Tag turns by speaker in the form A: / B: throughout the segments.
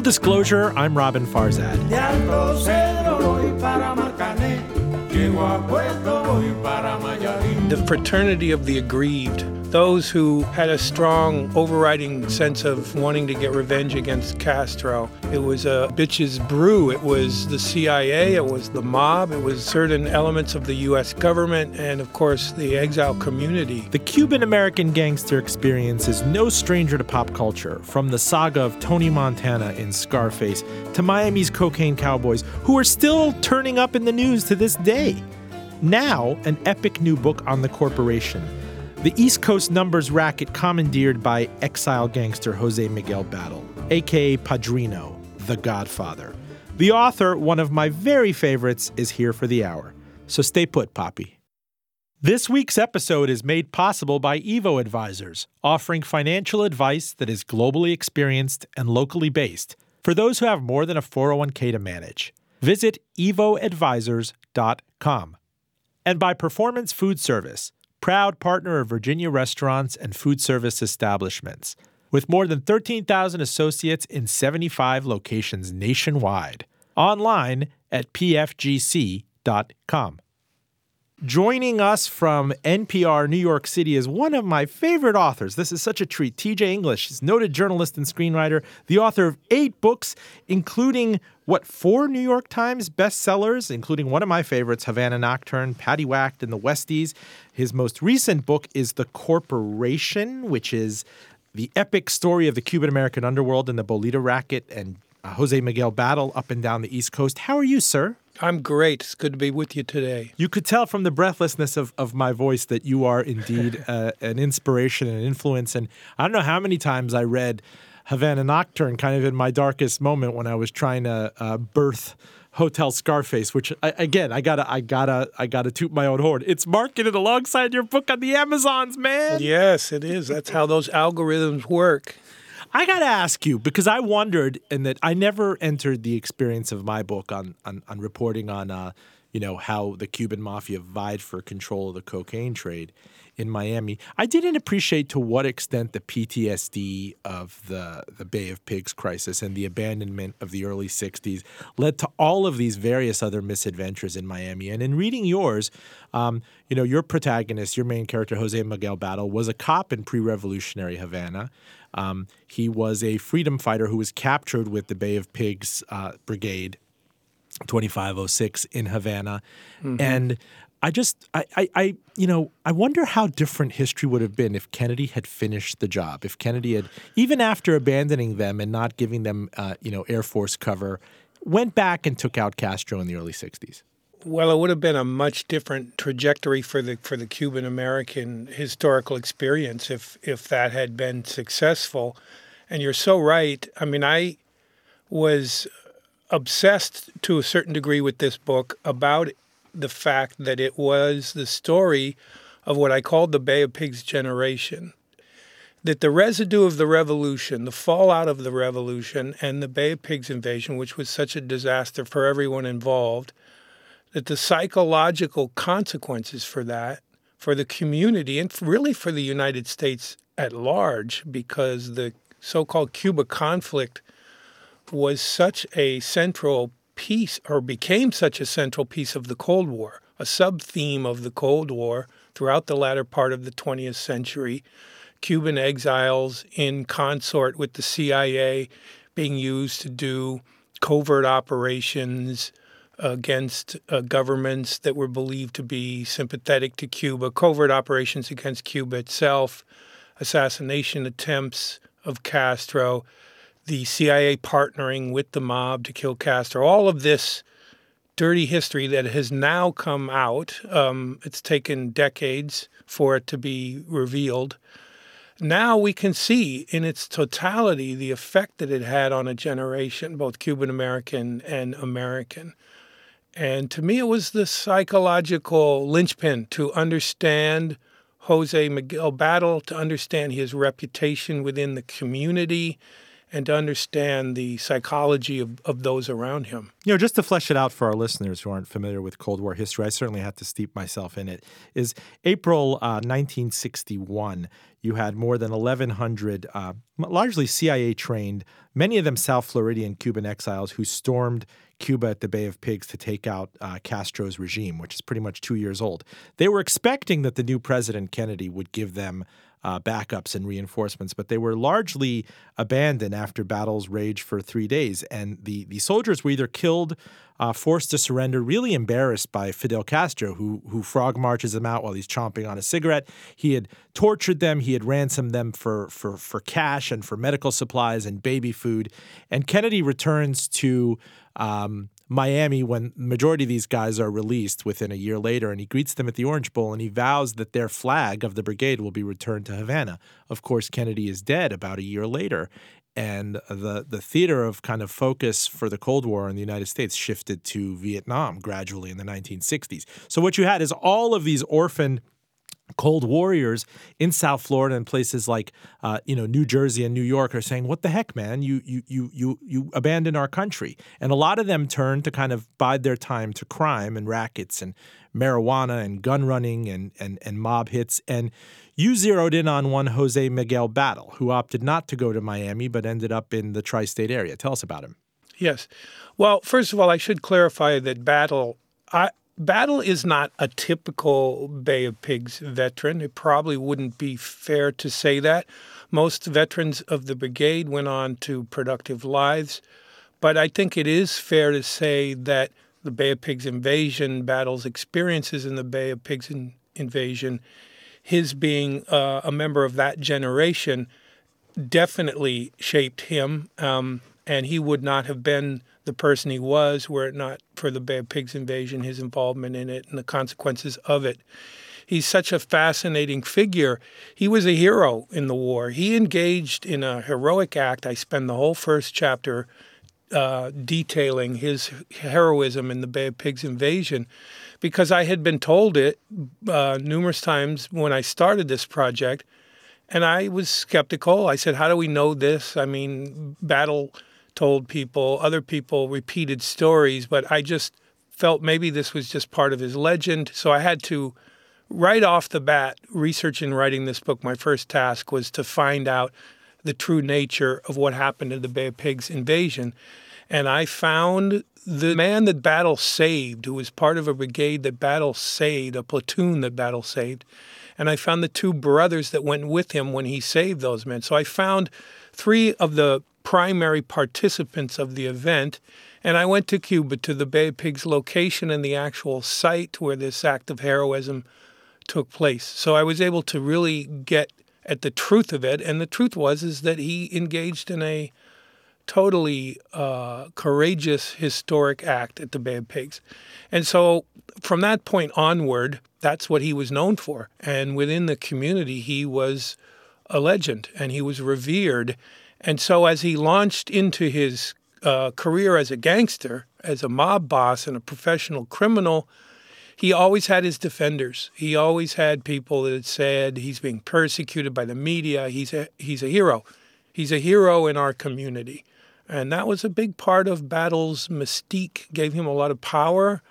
A: Full disclosure, I'm Roben Farzad.
B: The fraternity of the aggrieved those who had a strong overriding sense of wanting to get revenge against Castro. It was a bitch's brew. It was the CIA, it was the mob, it was certain elements of the US government, and of course the exile community.
A: The Cuban American gangster experience is no stranger to pop culture, from the saga of Tony Montana in Scarface to Miami's cocaine cowboys, who are still turning up in the news to this day. Now, an epic new book on the corporation the East Coast numbers racket commandeered by exile gangster Jose Miguel Battle, aka Padrino, the Godfather. The author, one of my very favorites, is here for the hour. So stay put, Poppy. This week's episode is made possible by Evo Advisors, offering financial advice that is globally experienced and locally based for those who have more than a 401k to manage. Visit evoadvisors.com. And by Performance Food Service proud partner of Virginia restaurants and food service establishments, with more than 13,000 associates in 75 locations nationwide. Online at pfgc.com. Joining us from NPR New York City is one of my favorite authors. This is such a treat. TJ English He's noted journalist and screenwriter, the author of eight books, including what four New York Times bestsellers, including one of my favorites, Havana Nocturne, Paddy Whacked, and the Westies. His most recent book is The Corporation, which is the epic story of the Cuban American underworld and the Bolita racket and Jose Miguel Battle up and down the East Coast. How are you, sir?
B: I'm great. It's good to be with you today.
A: You could tell from the breathlessness of, of my voice that you are indeed uh, an inspiration and influence. And I don't know how many times I read Havana Nocturne kind of in my darkest moment when I was trying to uh, birth Hotel Scarface, which I, again I gotta I gotta I gotta toot my own horn. It's marketed alongside your book on the Amazons, man.
B: Yes, it is. That's how those algorithms work.
A: I got to ask you because I wondered, and that I never entered the experience of my book on on, on reporting on, uh, you know, how the Cuban mafia vied for control of the cocaine trade in Miami. I didn't appreciate to what extent the PTSD of the the Bay of Pigs crisis and the abandonment of the early '60s led to all of these various other misadventures in Miami. And in reading yours, um, you know, your protagonist, your main character, Jose Miguel Battle, was a cop in pre-revolutionary Havana. Um, he was a freedom fighter who was captured with the Bay of Pigs uh, Brigade, 2506 in Havana. Mm-hmm. And I just, I, I, I, you know, I wonder how different history would have been if Kennedy had finished the job. If Kennedy had, even after abandoning them and not giving them, uh, you know, Air Force cover, went back and took out Castro in the early 60s.
B: Well, it would have been a much different trajectory for the for the Cuban American historical experience if if that had been successful. And you're so right. I mean, I was obsessed to a certain degree with this book about the fact that it was the story of what I called the Bay of Pigs generation. That the residue of the revolution, the fallout of the revolution, and the Bay of Pigs invasion, which was such a disaster for everyone involved, that the psychological consequences for that, for the community, and really for the United States at large, because the so called Cuba conflict was such a central piece, or became such a central piece of the Cold War, a sub theme of the Cold War throughout the latter part of the 20th century. Cuban exiles in consort with the CIA being used to do covert operations against uh, governments that were believed to be sympathetic to Cuba, covert operations against Cuba itself, assassination attempts of Castro, the CIA partnering with the mob to kill Castro, all of this dirty history that has now come out. Um, it's taken decades for it to be revealed. Now we can see in its totality the effect that it had on a generation, both Cuban American and American. And to me, it was the psychological linchpin to understand Jose Miguel Battle, to understand his reputation within the community, and to understand the psychology of, of those around him.
A: You know, just to flesh it out for our listeners who aren't familiar with Cold War history, I certainly had to steep myself in it. Is April uh, 1961, you had more than 1,100 uh, largely CIA trained, many of them South Floridian Cuban exiles who stormed Cuba at the Bay of Pigs to take out uh, Castro's regime, which is pretty much two years old. They were expecting that the new president, Kennedy, would give them uh, backups and reinforcements, but they were largely abandoned after battles raged for three days. And the, the soldiers were either killed, uh, forced to surrender, really embarrassed by Fidel Castro, who, who frog marches them out while he's chomping on a cigarette. He had tortured them, he had ransomed them for, for, for cash and for medical supplies and baby food. And Kennedy returns to um, Miami when majority of these guys are released within a year later, and he greets them at the Orange Bowl and he vows that their flag of the brigade will be returned to Havana. Of course, Kennedy is dead about a year later, and the the theater of kind of focus for the Cold War in the United States shifted to Vietnam gradually in the 1960s. So what you had is all of these orphan cold warriors in South Florida and places like uh, you know New Jersey and New York are saying, "What the heck, man? You you you you you abandon our country." And a lot of them turn to kind of bide their time to crime and rackets and marijuana and gun running and and and mob hits. And you zeroed in on one Jose Miguel Battle, who opted not to go to Miami but ended up in the tri-state area. Tell us about him.
B: Yes. Well, first of all, I should clarify that Battle I, Battle is not a typical Bay of Pigs veteran. It probably wouldn't be fair to say that. Most veterans of the brigade went on to productive lives, but I think it is fair to say that the Bay of Pigs invasion, Battle's experiences in the Bay of Pigs in, invasion, his being uh, a member of that generation definitely shaped him, um, and he would not have been the person he was were it not for the Bay of Pigs invasion, his involvement in it, and the consequences of it. He's such a fascinating figure. He was a hero in the war. He engaged in a heroic act. I spend the whole first chapter uh, detailing his heroism in the Bay of Pigs invasion because I had been told it uh, numerous times when I started this project. And I was skeptical. I said, How do we know this? I mean, Battle told people, other people repeated stories, but I just felt maybe this was just part of his legend. So I had to, right off the bat, research and writing this book, my first task was to find out the true nature of what happened in the Bay of Pigs invasion. And I found the man that Battle saved, who was part of a brigade that Battle saved, a platoon that Battle saved. And I found the two brothers that went with him when he saved those men. So I found three of the primary participants of the event. And I went to Cuba to the Bay of Pigs location and the actual site where this act of heroism took place. So I was able to really get at the truth of it. And the truth was is that he engaged in a totally uh, courageous historic act at the Bay of Pigs. And so from that point onward, that's what he was known for. And within the community, he was a legend and he was revered. And so, as he launched into his uh, career as a gangster, as a mob boss, and a professional criminal, he always had his defenders. He always had people that said he's being persecuted by the media. He's a he's a hero. He's a hero in our community, and that was a big part of Battle's mystique. Gave him a lot of power.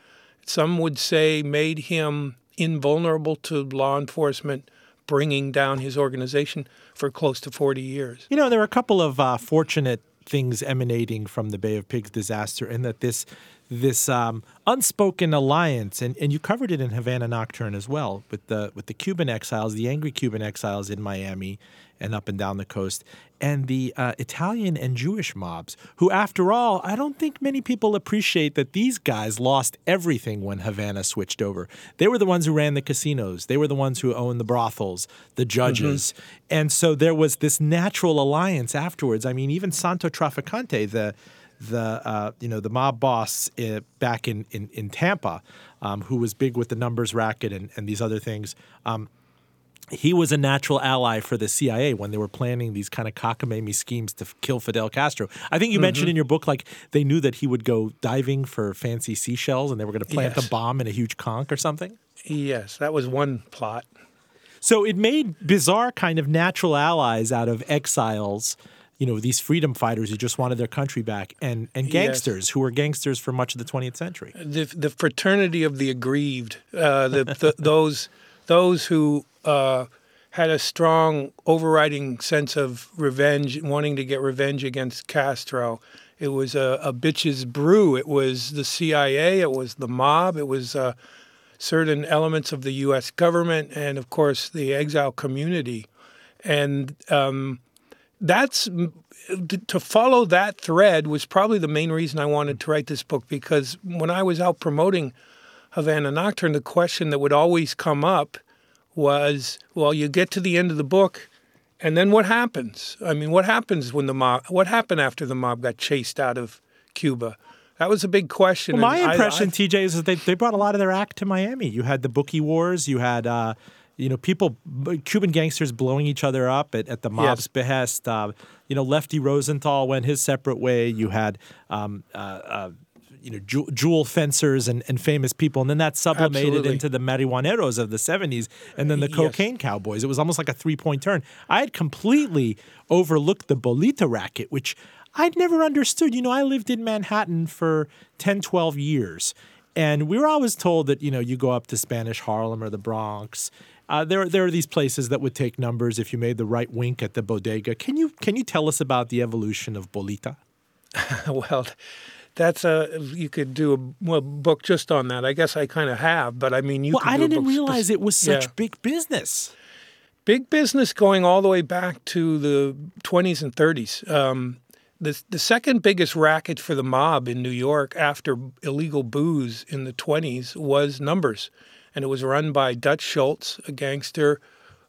B: Some would say made him invulnerable to law enforcement bringing down his organization for close to 40 years.
A: You know, there are a couple of uh, fortunate things emanating from the Bay of Pigs disaster, in that this this um, unspoken alliance, and, and you covered it in Havana Nocturne as well, with the with the Cuban exiles, the angry Cuban exiles in Miami, and up and down the coast, and the uh, Italian and Jewish mobs, who, after all, I don't think many people appreciate that these guys lost everything when Havana switched over. They were the ones who ran the casinos, they were the ones who owned the brothels, the judges. Mm-hmm. And so there was this natural alliance afterwards. I mean, even Santo Trafficante, the the uh, you know the mob boss uh, back in in, in Tampa, um, who was big with the numbers racket and, and these other things. Um, he was a natural ally for the CIA when they were planning these kind of cockamamie schemes to kill Fidel Castro. I think you mm-hmm. mentioned in your book like they knew that he would go diving for fancy seashells and they were going to plant yes. a bomb in a huge conch or something.
B: Yes, that was one plot.
A: So it made bizarre kind of natural allies out of exiles you know these freedom fighters who just wanted their country back, and and gangsters yes. who were gangsters for much of the 20th century.
B: The the fraternity of the aggrieved, uh, the, the, those those who uh, had a strong overriding sense of revenge, wanting to get revenge against Castro. It was a, a bitch's brew. It was the CIA. It was the mob. It was uh, certain elements of the U.S. government, and of course the exile community. And um, that's to follow that thread was probably the main reason I wanted to write this book because when I was out promoting Havana Nocturne, the question that would always come up was, well, you get to the end of the book, and then what happens? I mean, what happens when the mob? What happened after the mob got chased out of Cuba? That was a big question.
A: Well, my impression, I, I, TJ, is that they, they brought a lot of their act to Miami. You had the bookie wars. You had uh, you know, people, Cuban gangsters blowing each other up at, at the mob's yes. behest. Uh, you know, Lefty Rosenthal went his separate way. You had, um, uh, uh, you know, ju- jewel fencers and, and famous people. And then that sublimated Absolutely. into the marijuaneros of the 70s and then the cocaine yes. cowboys. It was almost like a three point turn. I had completely overlooked the Bolita racket, which I'd never understood. You know, I lived in Manhattan for 10, 12 years. And we were always told that, you know, you go up to Spanish Harlem or the Bronx uh, there, there are these places that would take numbers if you made the right wink at the bodega. Can you can you tell us about the evolution of bolita?
B: well, that's a you could do a, a, book just on that. I guess I kind of have, but I mean, you.
A: Well, I didn't realize spe- it was such yeah. big business.
B: Big business going all the way back to the 20s and 30s. Um, the the second biggest racket for the mob in New York after illegal booze in the 20s was numbers and it was run by Dutch Schultz, a gangster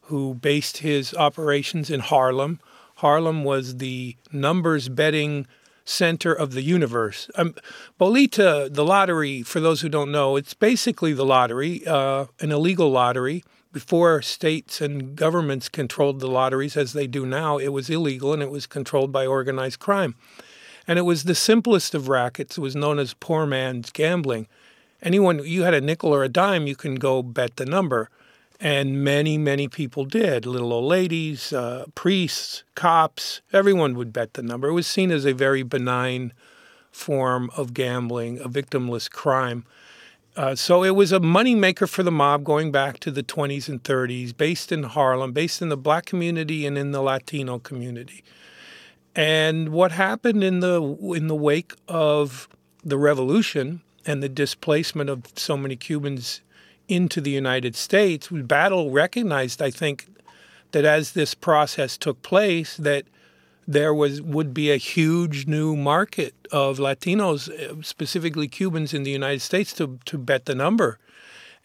B: who based his operations in Harlem. Harlem was the numbers betting center of the universe. Um, Bolita, the lottery, for those who don't know, it's basically the lottery, uh, an illegal lottery. Before states and governments controlled the lotteries as they do now, it was illegal and it was controlled by organized crime. And it was the simplest of rackets. It was known as poor man's gambling anyone you had a nickel or a dime, you can go bet the number. And many, many people did. Little old ladies, uh, priests, cops, everyone would bet the number. It was seen as a very benign form of gambling, a victimless crime. Uh, so it was a moneymaker for the mob going back to the 20s and 30s, based in Harlem, based in the black community and in the Latino community. And what happened in the in the wake of the revolution and the displacement of so many Cubans into the United States, Battle recognized, I think, that as this process took place, that there was would be a huge new market of Latinos, eh, specifically Cubans in the United States, to to bet the number.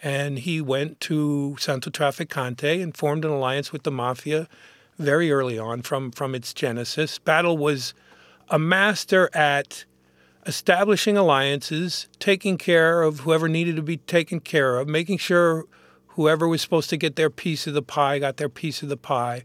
B: And he went to Santo Trafficante and formed an alliance with the mafia very early on from from its genesis. Battle was a master at establishing alliances, taking care of whoever needed to be taken care of, making sure whoever was supposed to get their piece of the pie got their piece of the pie.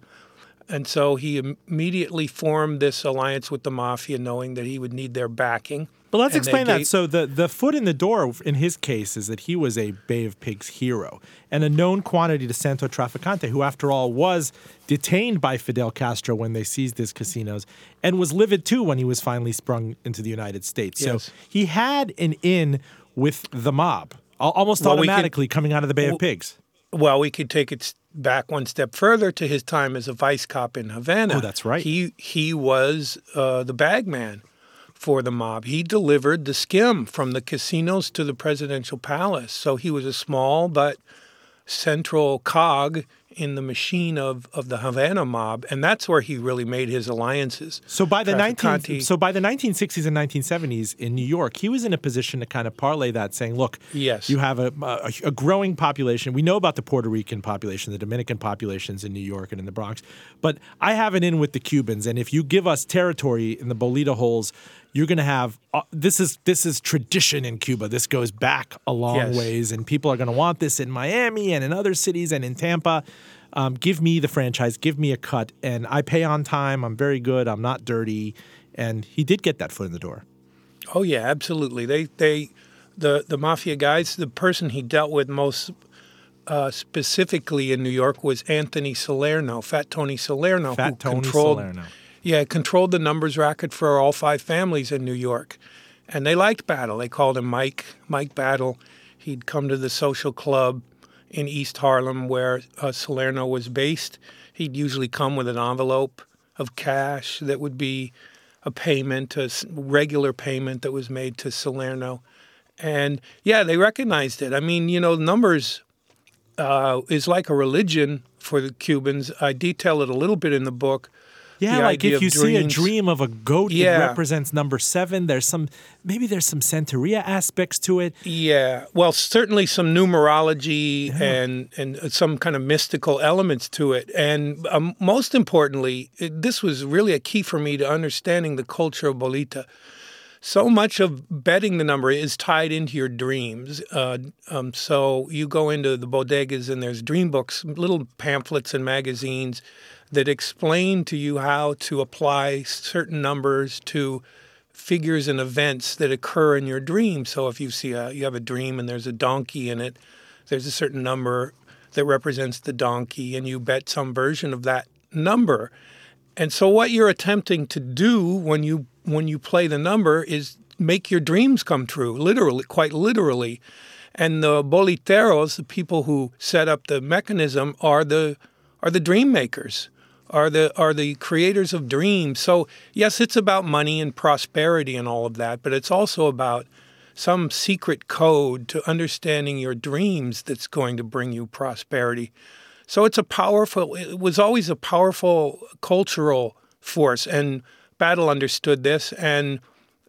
B: And so he immediately formed this alliance with the mafia, knowing that he would need their backing.
A: But let's explain that. So the the foot in the door in his case is that he was a Bay of Pigs hero and a known quantity to Santo Trafficante, who after all was detained by Fidel Castro when they seized his casinos and was livid too when he was finally sprung into the United States. Yes. So he had an in with the mob almost well, automatically could, coming out of the Bay of Pigs.
B: Well, we could take it back one step further to his time as a vice cop in Havana.
A: Oh, that's right.
B: He he was uh, the bagman for the mob. He delivered the skim from the casinos to the presidential palace. So he was a small but central cog in the machine of, of the Havana mob, and that's where he really made his alliances.
A: So by the 19 so by the 1960s and 1970s in New York, he was in a position to kind of parlay that, saying, "Look,
B: yes,
A: you have a, a, a growing population. We know about the Puerto Rican population, the Dominican populations in New York and in the Bronx, but I have it in with the Cubans, and if you give us territory in the Bolita holes." You're going to have uh, this is this is tradition in Cuba. This goes back a long yes. ways, and people are going to want this in Miami and in other cities and in Tampa. Um, give me the franchise, give me a cut, and I pay on time. I'm very good. I'm not dirty, and he did get that foot in the door.
B: Oh yeah, absolutely. They they the the mafia guys. The person he dealt with most uh, specifically in New York was Anthony Salerno, Fat Tony Salerno,
A: Fat who Tony controlled. Salerno
B: Yeah, controlled the numbers racket for all five families in New York. And they liked Battle. They called him Mike, Mike Battle. He'd come to the social club in East Harlem where uh, Salerno was based. He'd usually come with an envelope of cash that would be a payment, a regular payment that was made to Salerno. And yeah, they recognized it. I mean, you know, numbers uh, is like a religion for the Cubans. I detail it a little bit in the book.
A: Yeah, like if you see a dream of a goat, yeah. it represents number seven. There's some, maybe there's some Santeria aspects to it.
B: Yeah, well, certainly some numerology yeah. and and some kind of mystical elements to it. And um, most importantly, it, this was really a key for me to understanding the culture of Bolita so much of betting the number is tied into your dreams. Uh, um, so you go into the bodegas and there's dream books, little pamphlets and magazines that explain to you how to apply certain numbers to figures and events that occur in your dream. So if you see a, you have a dream and there's a donkey in it, there's a certain number that represents the donkey, and you bet some version of that number. And so what you're attempting to do when you when you play the number is make your dreams come true, literally, quite literally. And the boliteros, the people who set up the mechanism, are the are the dream makers, are the are the creators of dreams. So yes, it's about money and prosperity and all of that, but it's also about some secret code to understanding your dreams that's going to bring you prosperity. So it's a powerful. It was always a powerful cultural force, and Battle understood this, and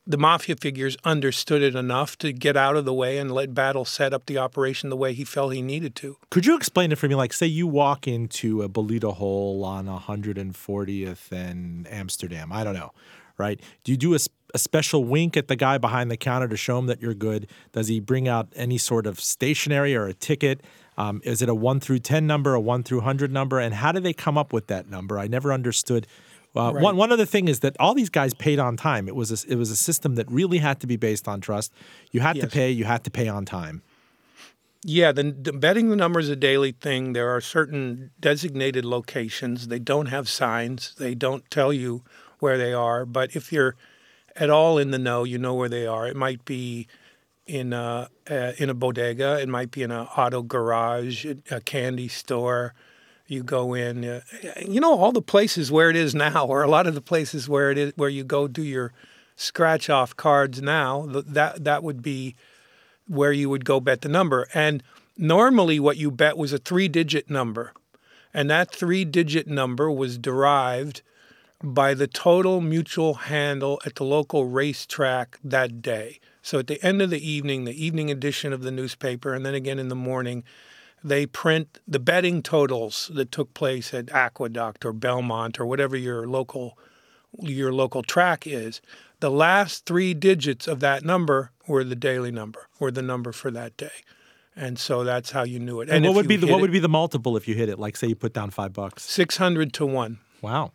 B: the mafia figures understood it enough to get out of the way and let Battle set up the operation the way he felt he needed to.
A: Could you explain it for me? Like, say you walk into a Bolita hole on 140th and Amsterdam. I don't know, right? Do you do a, a special wink at the guy behind the counter to show him that you're good? Does he bring out any sort of stationery or a ticket? Um, is it a 1 through 10 number, a 1 through 100 number? And how do they come up with that number? I never understood – uh, right. One one other thing is that all these guys paid on time. It was a, it was a system that really had to be based on trust. You had yes. to pay. You had to pay on time.
B: Yeah, the, the, betting the number is a daily thing. There are certain designated locations. They don't have signs. They don't tell you where they are. But if you're at all in the know, you know where they are. It might be in a, uh, in a bodega. It might be in an auto garage, a candy store you go in. Uh, you know, all the places where it is now, or a lot of the places where it is, where you go do your scratch off cards now, that that would be where you would go bet the number. And normally, what you bet was a three digit number, and that three digit number was derived by the total mutual handle at the local racetrack that day. So at the end of the evening, the evening edition of the newspaper, and then again in the morning, they print the betting totals that took place at Aqueduct or Belmont or whatever your local your local track is. The last three digits of that number were the daily number, were the number for that day. And so that's how you knew it.
A: And, and what would be the what it, would be the multiple if you hit it? Like say you put down five bucks.
B: Six hundred to one.
A: Wow.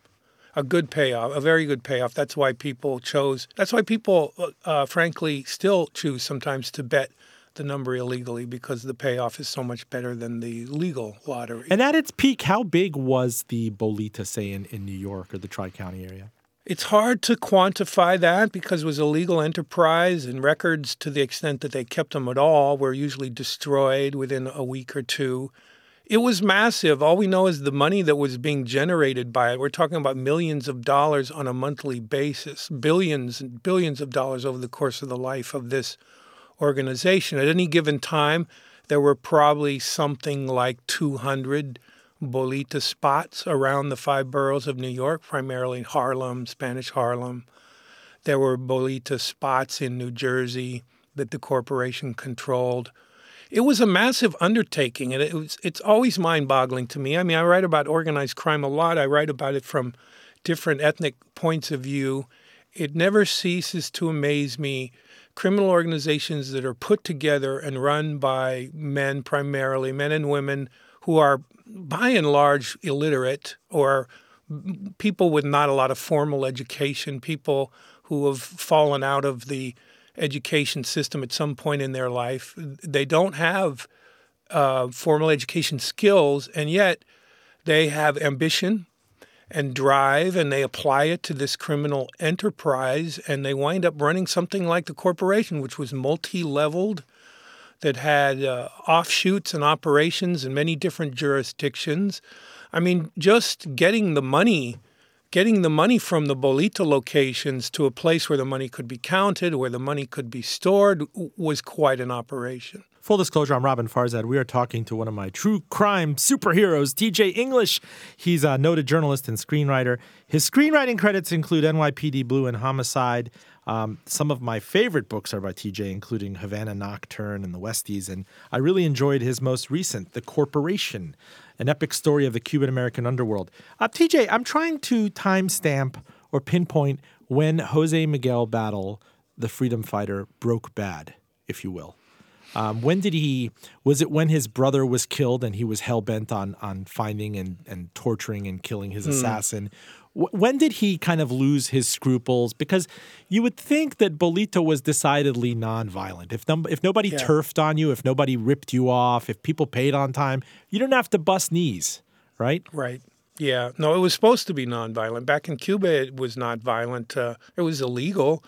B: A good payoff, a very good payoff. That's why people chose. That's why people, uh, frankly, still choose sometimes to bet the number illegally because the payoff is so much better than the legal lottery.
A: And at its peak, how big was the Bolita, say, in, in New York or the Tri County area?
B: It's hard to quantify that because it was a legal enterprise, and records, to the extent that they kept them at all, were usually destroyed within a week or two. It was massive. All we know is the money that was being generated by it. We're talking about millions of dollars on a monthly basis, billions and billions of dollars over the course of the life of this organization. At any given time, there were probably something like 200 bolita spots around the five boroughs of New York, primarily Harlem, Spanish Harlem. There were bolita spots in New Jersey that the corporation controlled. It was a massive undertaking, and it was, it's always mind boggling to me. I mean, I write about organized crime a lot, I write about it from different ethnic points of view. It never ceases to amaze me criminal organizations that are put together and run by men primarily, men and women who are by and large illiterate or people with not a lot of formal education, people who have fallen out of the education system at some point in their life. They don't have uh, formal education skills, and yet they have ambition and drive and they apply it to this criminal enterprise and they wind up running something like the corporation which was multi-leveled that had uh, offshoots and operations in many different jurisdictions. I mean just getting the money getting the money from the bolita locations to a place where the money could be counted where the money could be stored was quite an operation
A: Full disclosure, I'm Roben Farzad. We are talking to one of my true crime superheroes, TJ English. He's a noted journalist and screenwriter. His screenwriting credits include NYPD Blue and Homicide. Um, some of my favorite books are by TJ, including Havana Nocturne and The Westies. And I really enjoyed his most recent, The Corporation, an epic story of the Cuban American underworld. Uh, TJ, I'm trying to timestamp or pinpoint when Jose Miguel Battle, the freedom fighter, broke bad, if you will. Um, when did he? Was it when his brother was killed and he was hell bent on on finding and and torturing and killing his assassin? W- when did he kind of lose his scruples? Because you would think that Bolita was decidedly nonviolent. If num- if nobody
B: Yeah.
A: turfed on you, if nobody ripped you off, if people paid on time, you didn't have to bust knees, right?
B: Right. Yeah. No, it was supposed to be nonviolent. Back in Cuba, it was not violent. Uh, it was illegal,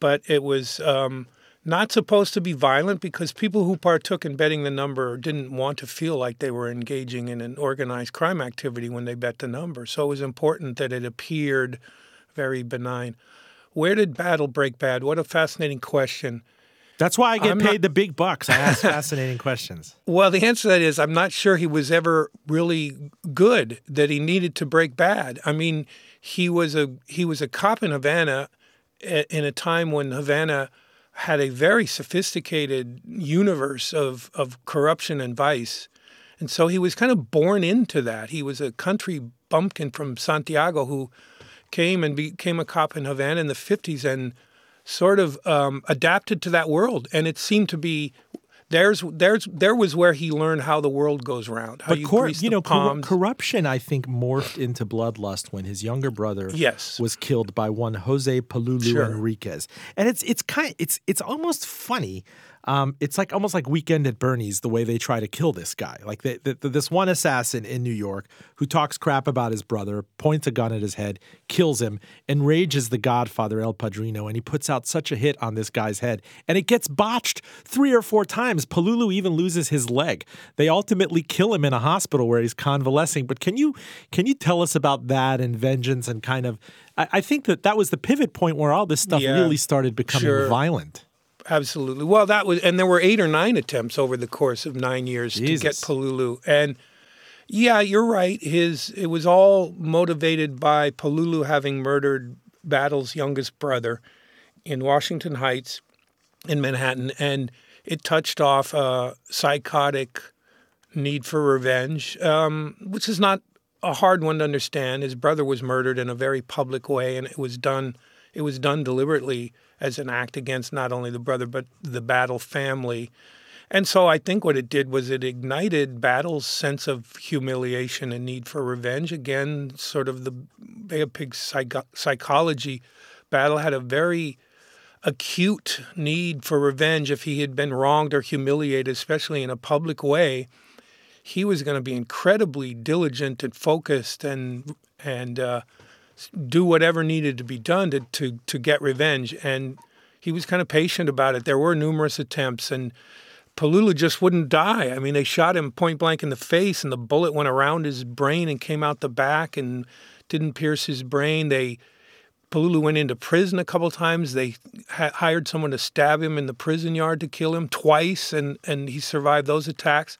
B: but it was um, not supposed to be violent because people who partook in betting the number didn't want to feel like they were engaging in an organized crime activity when they bet the number. So it was important that it appeared very benign. Where did Battle break bad? What a fascinating question.
A: That's why I get
B: I'm
A: paid
B: not-
A: the big bucks. I ask fascinating questions.
B: Well, the answer to that is I'm not sure he was ever really good that he needed to break bad. I mean, he was a he was a cop in Havana eh, in a time when Havana had a very sophisticated universe of of corruption and vice. And so he was kind of born into that. He was a country bumpkin from Santiago who came and became a cop in Havana in the 50s and sort of um, adapted to that world. And it seemed to be there's there's there was where he learned how the world goes round. How
A: But
B: you,
A: cor- you know, cor- corruption, I think, morphed into bloodlust when his younger brother
B: Yes.
A: was killed by one Jose Palulu
B: Sure.
A: Enriquez, and it's it's kind it's it's almost funny. Um, it's like almost like Weekend at Bernie's the way they try to kill this guy. Like the, the, this one assassin in New York who talks crap about his brother, points a gun at his head, kills him, enrages the Godfather El Padrino, and he puts out such a hit on this guy's head, and it gets botched three or four times. Palulu even loses his leg. They ultimately kill him in a hospital where he's convalescing. But can you can you tell us about that and vengeance and kind of? I, I think that that was the pivot point where all this stuff
B: Yeah.
A: really started becoming
B: Sure.
A: violent.
B: Absolutely. Well, that was, and there were eight or nine attempts over the course of nine years to get Palulu. And yeah, you're right. His it was all motivated by Palulu having murdered Battle's youngest brother in Washington Heights, in Manhattan, and it touched off a psychotic need for revenge, um, which is not a hard one to understand. His brother was murdered in a very public way, and it was done. It was done deliberately as an act against not only the brother but the Battle family. And so I think what it did was it ignited Battle's sense of humiliation and need for revenge. Again, sort of the Bay of Pigs psycho- psychology. Battle had a very acute need for revenge if he had been wronged or humiliated, especially in a public way. He was going to be incredibly diligent and focused and and uh, do whatever needed to be done to, to to get revenge. And he was kind of patient about it. There were numerous attempts, and Palulu just wouldn't die. I mean, they shot him point blank in the face, and the bullet went around his brain and came out the back and didn't pierce his brain. They Palulu went into prison a couple times. They ha- hired someone to stab him in the prison yard to kill him twice, and, and he survived those attacks.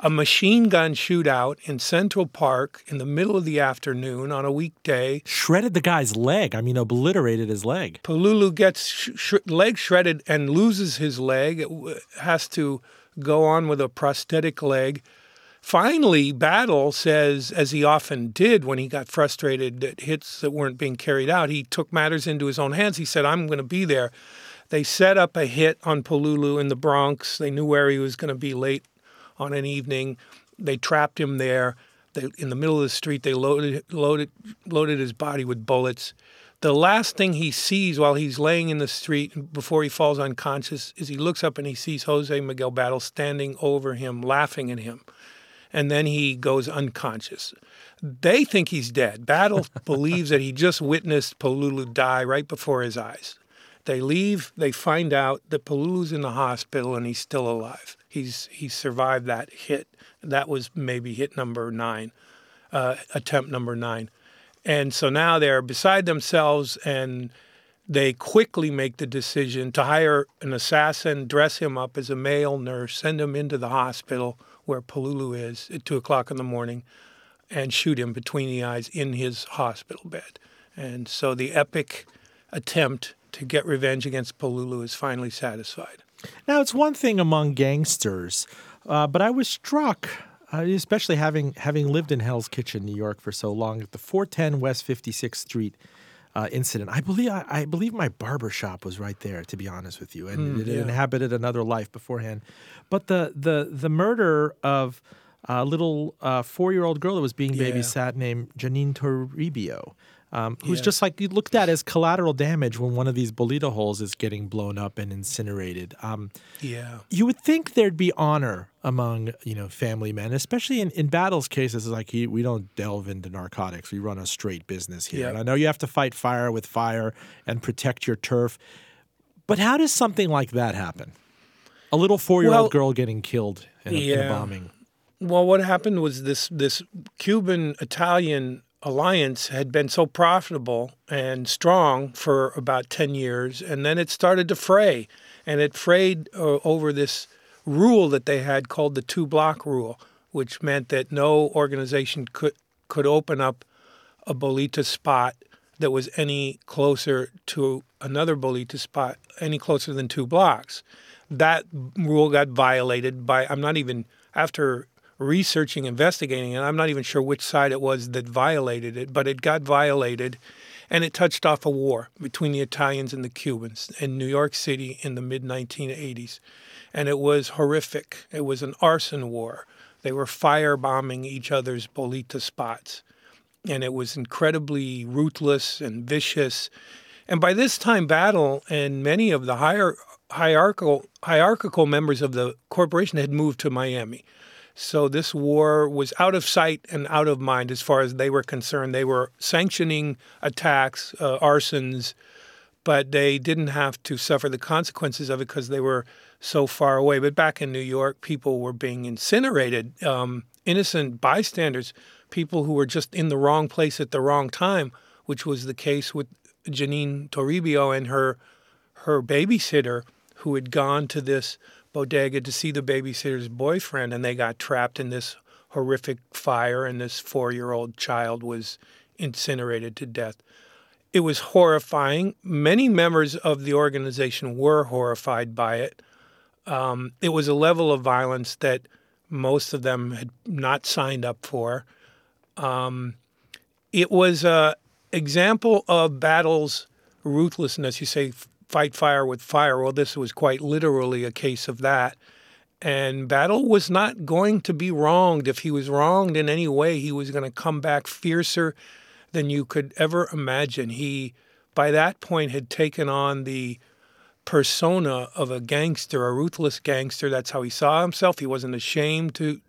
B: A machine gun shootout in Central Park in the middle of the afternoon on a weekday.
A: Shredded the guy's leg. I mean, obliterated his leg.
B: Palulu gets sh- sh- leg shredded and loses his leg. It w- has to go on with a prosthetic leg. Finally, Battle says, as he often did when he got frustrated at hits that weren't being carried out, he took matters into his own hands. He said, I'm going to be there. They set up a hit on Palulu in the Bronx. They knew where he was going to be late on an evening. They trapped him there. They, in the middle of the street, they loaded, loaded, loaded his body with bullets. The last thing he sees while he's laying in the street before he falls unconscious is he looks up and he sees Jose Miguel Battle standing over him, laughing at him. and then he goes unconscious. They think he's dead. Battle believes that he just witnessed Palulu die right before his eyes. They leave. They find out that Palulu's in the hospital and he's still alive. He's he survived that hit. That was maybe hit number nine, uh, attempt number nine, and so now they're beside themselves and they quickly make the decision to hire an assassin, dress him up as a male nurse, send him into the hospital where Palulu is at two o'clock in the morning, and shoot him between the eyes in his hospital bed. And so the epic attempt to get revenge against Palulu is finally satisfied.
A: Now, it's one thing among gangsters, uh, but I was struck, uh, especially having having lived in Hell's Kitchen, New York, for so long, at the 410 West 56th Street uh, incident. I believe I, I, believe my barber shop was right there. To be honest with you, and
B: Mm,
A: it
B: yeah.
A: inhabited another life beforehand. But the the the murder of a little uh, four year old girl that was being
B: Yeah.
A: babysat named Janine Toribio. Um, who's
B: Yeah.
A: just like you looked at as collateral damage when one of these bolita holes is getting blown up and incinerated. Um,
B: Yeah.
A: you would think there'd be honor among you know family men, especially in, in Battle's cases. Like he, we don't delve into narcotics; we run a straight business here.
B: Yeah.
A: And I know you have to fight fire with fire and protect your turf, but how does something like that happen? A little four-year-old
B: Well,
A: girl getting killed in a, in a bombing.
B: Well, what happened was this this Cuban Italian alliance had been so profitable and strong for about 10 years and then it started to fray and it frayed uh, over this rule that they had called the two block rule which meant that no organization could could open up a bolita spot that was any closer to another bolita spot any closer than two blocks. That rule got violated by i'm not even after researching investigating and i'm not even sure which side it was that violated it but it got violated and it touched off a war between the italians and the cubans in new york city in the mid 1980s and it was horrific it was an arson war they were firebombing each other's bolita spots and it was incredibly ruthless and vicious. And by this time, Battle and many of the higher hierarchical hierarchical members of the corporation had moved to Miami. So this war was out of sight and out of mind as far as they were concerned. They were sanctioning attacks, uh, arsons, but they didn't have to suffer the consequences of it because they were so far away. But back in New York, people were being incinerated. Um, innocent bystanders, people who were just in the wrong place at the wrong time, which was the case with Janine Toribio and her her babysitter, who had gone to this bodega to see the babysitter's boyfriend, and they got trapped in this horrific fire, and this four-year-old child was incinerated to death. It was horrifying. Many members of the organization were horrified by it. Um, it was a level of violence that most of them had not signed up for. Um, it was a example of Battle's ruthlessness. You say fight fire with fire. Well, this was quite literally a case of that. And Battle was not going to be wronged. If he was wronged in any way, he was going to come back fiercer than you could ever imagine. He, by that point, had taken on the persona of a gangster, a ruthless gangster. That's how he saw himself. He wasn't ashamed to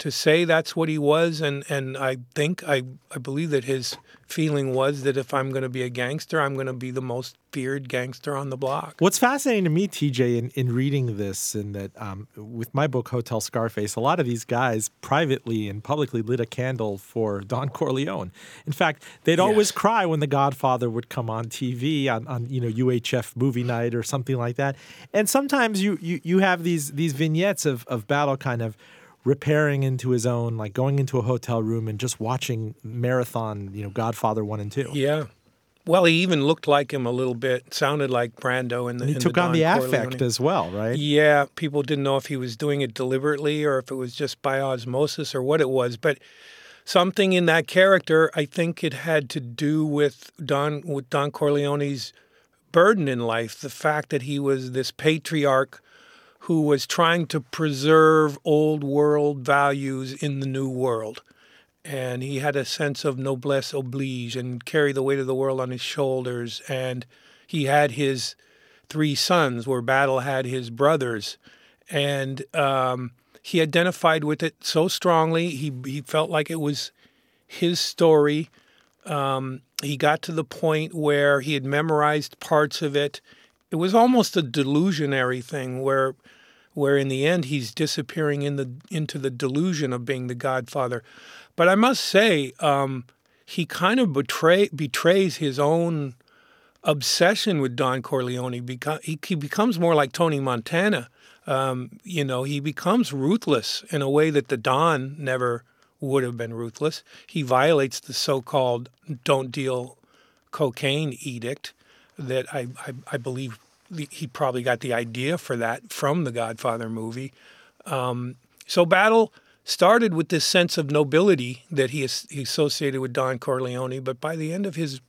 B: to say that's what he was and and I think I I believe that his feeling was that if I'm going to be a gangster, I'm going to be the most feared gangster on the block.
A: What's fascinating to me, TJ, in, in reading this, and that um, with my book Hotel Scarface, a lot of these guys privately and publicly lit a candle for Don Corleone. In fact, they'd always cry when The Godfather would come on TV on, on you know UHF movie night or something like that. And sometimes you you, you have these these vignettes of of Battle kind of repairing into his own, like going into a hotel room and just watching marathon, you know, Godfather one and two.
B: Yeah. Well, he even looked like him a little bit. Sounded like Brando in the.
A: And he
B: in
A: took
B: the
A: on the
B: Corleone.
A: affect as well, right?
B: Yeah, people didn't know if he was doing it deliberately or if it was just by osmosis or what it was, but something in that character, I think it had to do with Don with Don Corleone's burden in life, the fact that he was this patriarch who was trying to preserve old world values in the new world. And he had a sense of noblesse oblige and carry the weight of the world on his shoulders. And he had his three sons, where Battle had his brothers. And um, he identified with it so strongly. He he felt like it was his story. Um, he got to the point where he had memorized parts of it. It was almost a delusionary thing where where in the end he's disappearing in the into the delusion of being the godfather. But I must say, um, he kind of betray, betrays his own obsession with Don Corleone. Because he, he becomes more like Tony Montana. Um, you know, he becomes ruthless in a way that the Don never would have been ruthless. He violates the so-called "don't deal cocaine" edict that I, I, I believe he probably got the idea for that from the Godfather movie. Um, so Battle started with this sense of nobility that he, he associated with Don Corleone, but by the end of his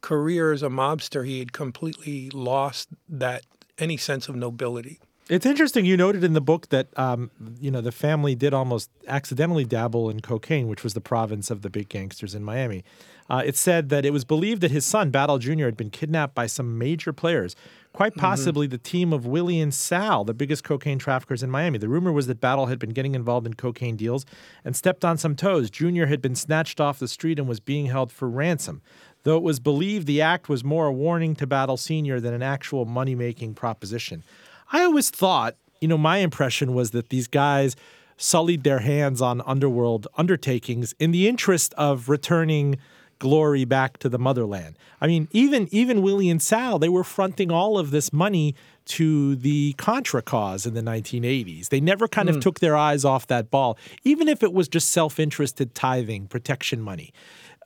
B: career as a mobster, he had completely lost that any sense of nobility.
A: It's interesting. You noted in the book that um, you know the family did almost accidentally dabble in cocaine, which was the province of the big gangsters in Miami. Uh, it said that it was believed that his son Battle Jr. had been kidnapped by some major players quite mm-hmm. possibly mm-hmm. the team of Willie and Sal, the biggest cocaine traffickers in Miami. The rumor was that Battle had been getting involved in cocaine deals and stepped on some toes. Junior had been snatched off the street and was being held for ransom, though it was believed the act was more a warning to Battle Sr. than an actual money making proposition. I always thought, you know, my impression was that these guys sullied their hands on underworld undertakings in the interest of returning glory back to the motherland. I mean, even even Willie and Sal, they were fronting all of this money to the Contra cause in the 1980s. They never kind mm. of hmm. took their eyes off that ball, even if it was just self-interested tithing, protection money.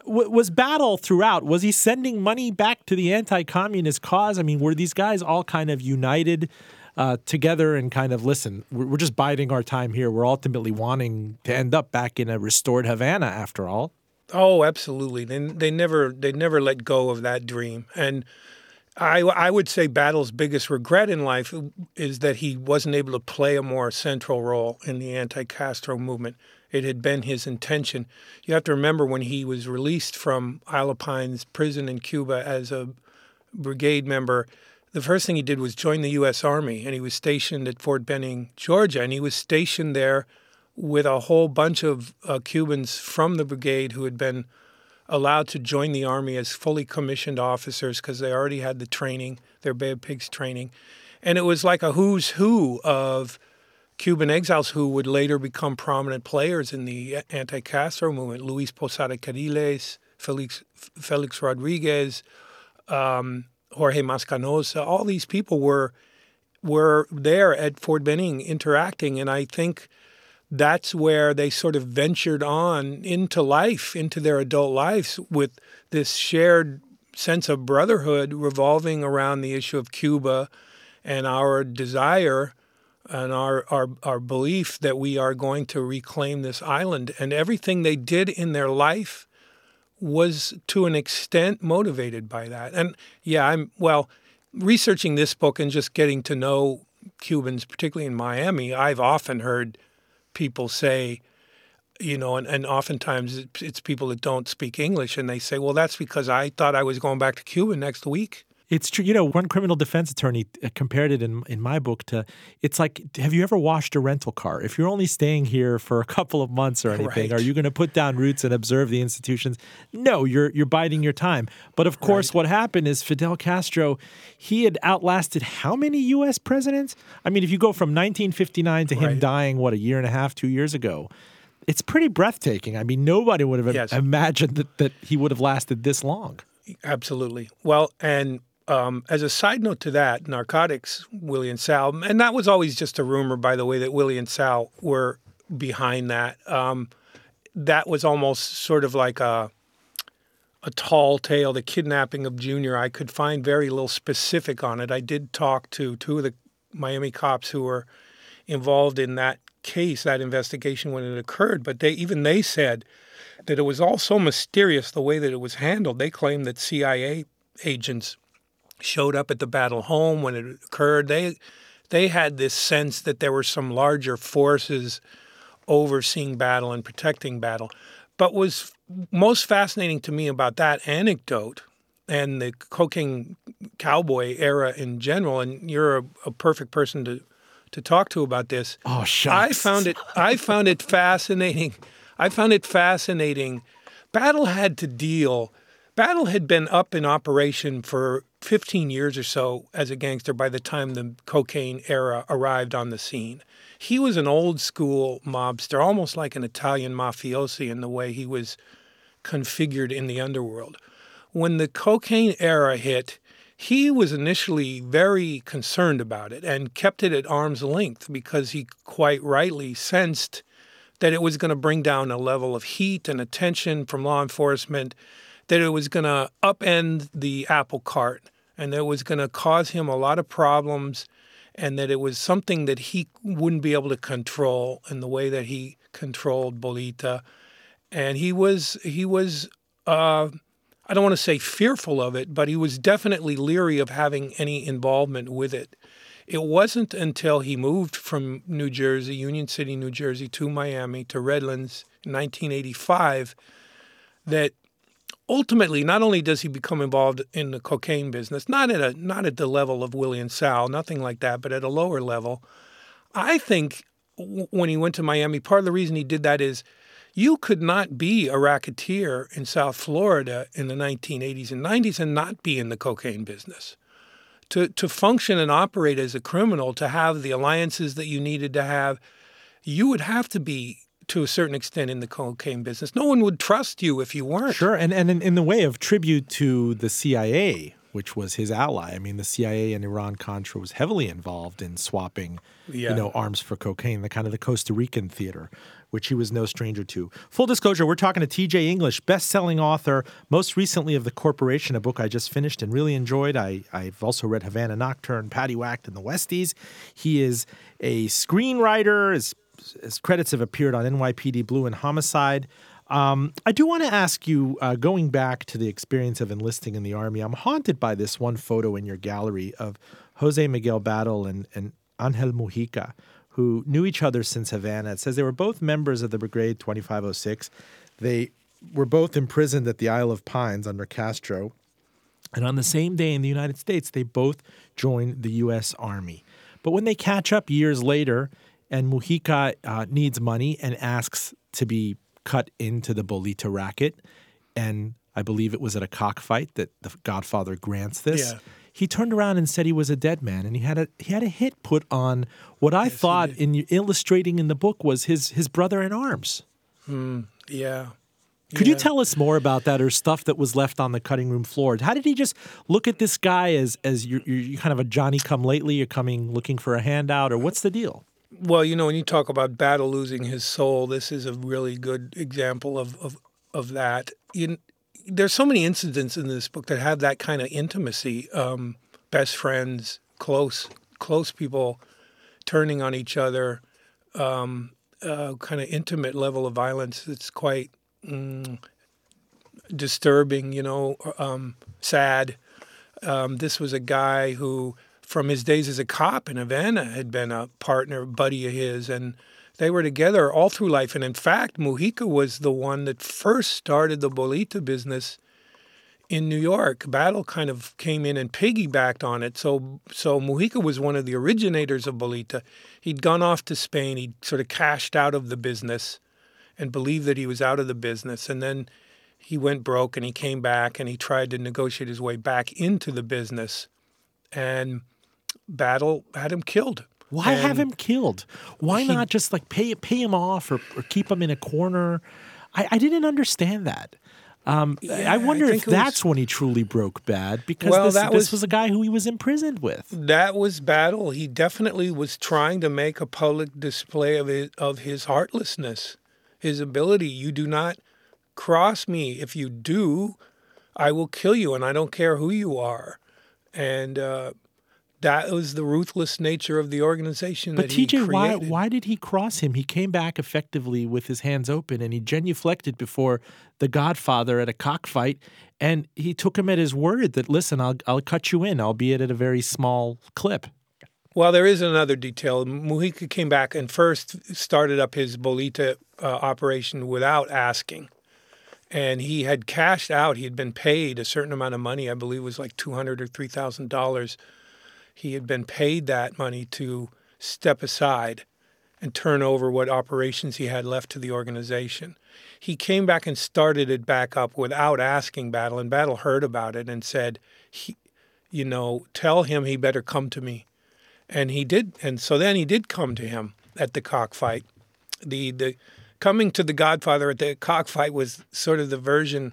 A: W- was Battle throughout? Was he sending money back to the anti-communist cause? I mean, were these guys all kind of united? Uh, together and kind of listen, we're, we're just biding our time here. We're ultimately wanting to end up back in a restored Havana after all.
B: Oh, absolutely. They, they never they never let go of that dream. And I I would say Battle's biggest regret in life is that he wasn't able to play a more central role in the anti-Castro movement. It had been his intention. You have to remember when he was released from Isla Pines prison in Cuba as a brigade member, the first thing he did was join the U.S. Army, and he was stationed at Fort Benning, Georgia, and he was stationed there with a whole bunch of uh, Cubans from the brigade who had been allowed to join the army as fully commissioned officers because they already had the training, their Bay of Pigs training. And it was like a who's who of Cuban exiles who would later become prominent players in the anti Castro movement Luis Posada Carriles, Felix, Felix Rodriguez, um, Jorge Mas Canosa. All these people were, were there at Fort Benning interacting. And I think that's where they sort of ventured on into life, into their adult lives with this shared sense of brotherhood revolving around the issue of Cuba and our desire and our, our, our belief that we are going to reclaim this island. And everything they did in their life was to an extent motivated by that. And yeah, I'm, well, researching this book and just getting to know Cubans, particularly in Miami, I've often heard people say, you know, and, and oftentimes it's people that don't speak English and they say, well, that's because I thought I was going back to Cuba next week.
A: It's true. You know, one criminal defense attorney uh, compared it in in my book to it's like, have you ever washed a rental car? If you're only staying here for a couple of months or anything, right. are you going to put down roots and observe the institutions? No, you're you're biding your time. But of course, right. what happened is Fidel Castro, he had outlasted how many U.S. presidents? I mean, if you go from 1959 to him dying, what a year and a half, two years ago. It's pretty breathtaking. I mean, nobody would have yes. imagined that, that he would have lasted this long.
B: Absolutely. Well, and um, as a side note to that, narcotics, Willie and Sal, and that was always just a rumor, by the way, that Willie and Sal were behind that. Um, that was almost sort of like a a tall tale, the kidnapping of Junior. I could find very little specific on it. I did talk to two of the Miami cops who were involved in that case, that investigation when it occurred, but they even they said that it was all so mysterious the way that it was handled. They claimed that CIA agents showed up at the battle home when it occurred. They they had this sense that there were some larger forces overseeing battle and protecting battle. But was most fascinating to me about that anecdote and the cocaine cowboy era in general, and you're a, a perfect person to to talk to about this.
A: Oh,
B: I found it. I found it fascinating. I found it fascinating. Battle had to deal. Battle had been up in operation for 15 years or so as a gangster by the time the cocaine era arrived on the scene. He was an old school mobster, almost like an Italian mafiosi in the way he was configured in the underworld. When the cocaine era hit, he was initially very concerned about it and kept it at arm's length because he quite rightly sensed that it was going to bring down a level of heat and attention from law enforcement, that it was going to upend the apple cart, and that it was going to cause him a lot of problems, and that it was something that he wouldn't be able to control in the way that he controlled Bolita. And he was he was uh, I don't want to say fearful of it, but he was definitely leery of having any involvement with it. It wasn't until he moved from New Jersey, Union City, New Jersey, to Miami, to Redlands in 1985, that ultimately not only does he become involved in the cocaine business, not at a not at the level of Willie and Sal, nothing like that, but at a lower level. I think w- when he went to Miami, part of the reason he did that is you could not be a racketeer in South Florida in the 1980s and 90s and not be in the cocaine business. To, to function and operate as a criminal, to have the alliances that you needed to have, you would have to be, to a certain extent, in the cocaine business. No one would trust you if you weren't.
A: Sure, and and in, in the way of tribute to the CIA, which was his ally. I mean, the CIA and Iran Contra was heavily involved in swapping,
B: Yeah.
A: you know, arms for cocaine, the kind of the Costa Rican theater, which he was no stranger to. Full disclosure, we're talking to T.J. English, best-selling author, most recently of The Corporation, a book I just finished and really enjoyed. I, I've also read Havana Nocturne, Paddy Whacked, and The Westies. He is a screenwriter. His, his credits have appeared on NYPD Blue and Homicide. Um, I do want to ask you, uh, going back to the experience of enlisting in the Army, I'm haunted by this one photo in your gallery of Jose Miguel Battle and, and Angel Mujica, who knew each other since Havana. It says they were both members of the Brigade 2506. They were both imprisoned at the Isle of Pines under Castro. And on the same day in the United States, they both joined the U.S. Army. But when they catch up years later, and Mujica uh, needs money and asks to be cut into the Bolita racket, and I believe it was at a cockfight that the Godfather grants this.
B: Yeah.
A: He turned around and said he was a dead man, and he had a he had a hit put on what I thought in illustrating in the book was his his brother in arms.
B: Yeah.
A: Could you tell us more about that, or stuff that was left on the cutting room floor? How did he just look at this guy as as you're, you're kind of a Johnny come lately? You're coming looking for a handout, or what's the deal?
B: Well, you know, when you talk about battle losing his soul, this is a really good example of of, of that. You, there's so many incidents in this book that have that kind of intimacy. Um, best friends, close close people turning on each other, um, uh, kind of intimate level of violence. It's quite mm, disturbing, you know, um, sad. Um, this was a guy who, from his days as a cop in Havana, had been a partner, buddy of his, and they were together all through life. And in fact, Mujica was the one that first started the bolita business in New York. Battle kind of came in and piggybacked on it. So, so Mujica was one of the originators of bolita. He'd gone off to Spain. He'd sort of cashed out of the business and believed that he was out of the business. And then he went broke and he came back and he tried to negotiate his way back into the business. And Battle had him killed.
A: Why have him killed? Why
B: He-
A: not just like pay pay him off or, or keep him in a corner? I, I didn't understand that. Um, I-
B: Yeah,
A: I
B: I
A: wonder
B: think
A: if
B: it was-
A: that's when he truly broke bad because
B: Well,
A: this,
B: that
A: this
B: was-
A: was a guy who he was imprisoned with.
B: That was battle. He definitely was trying to make a public display of his, of his heartlessness, his ability. You do not cross me. If you do, I will kill you, and I don't care who you are. And uh, that was the ruthless nature of the organization
A: But
B: that he
A: TJ, why why did he cross him? He came back effectively with his hands open, and he genuflected before the Godfather at a cockfight, and he took him at his word that listen, I'll I'll cut you in, albeit at a very small clip.
B: Well, there is another detail. Mujica came back and first started up his Bolita uh, operation without asking. And he had cashed out. He had been paid a certain amount of money. I believe it was like two hundred or three thousand dollars. He had been paid that money to step aside and turn over what operations he had left to the organization. He came back and started it back up without asking Battle, and Battle heard about it and said, he, you know, tell him he better come to me. And he did, and so then he did come to him at the cockfight. The the coming to the Godfather at the cockfight was sort of the version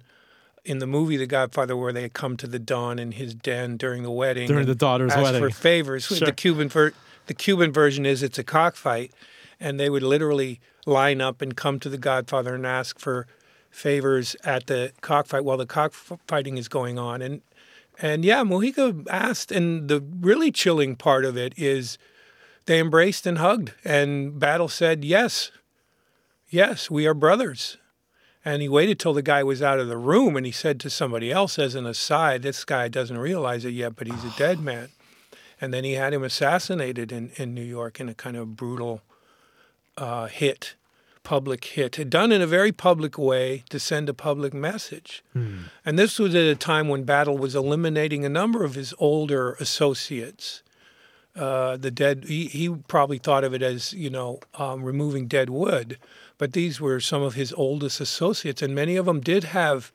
B: in the movie The Godfather where they come to the Don in his den during the wedding.
A: During the daughter's
B: ask
A: wedding.
B: for favors.
A: Sure.
B: The Cuban ver- the Cuban version is it's a cockfight, and they would literally line up and come to the Godfather and ask for favors at the cockfight while the cockfighting is going on. And and yeah, Mujica asked, and the really chilling part of it is they embraced and hugged, and Battle said, "Yes, yes, we are brothers." And he waited till the guy was out of the room, and he said to somebody else as an aside, "This guy doesn't realize it yet, but he's a dead man." And then he had him assassinated in, in New York in a kind of brutal uh, hit, public hit, done in a very public way to send a public message. And this was at a time when Battle was eliminating a number of his older associates. Uh, the dead, he, he probably thought of it as, you know, um, removing dead wood, but these were some of his oldest associates, and many of them did have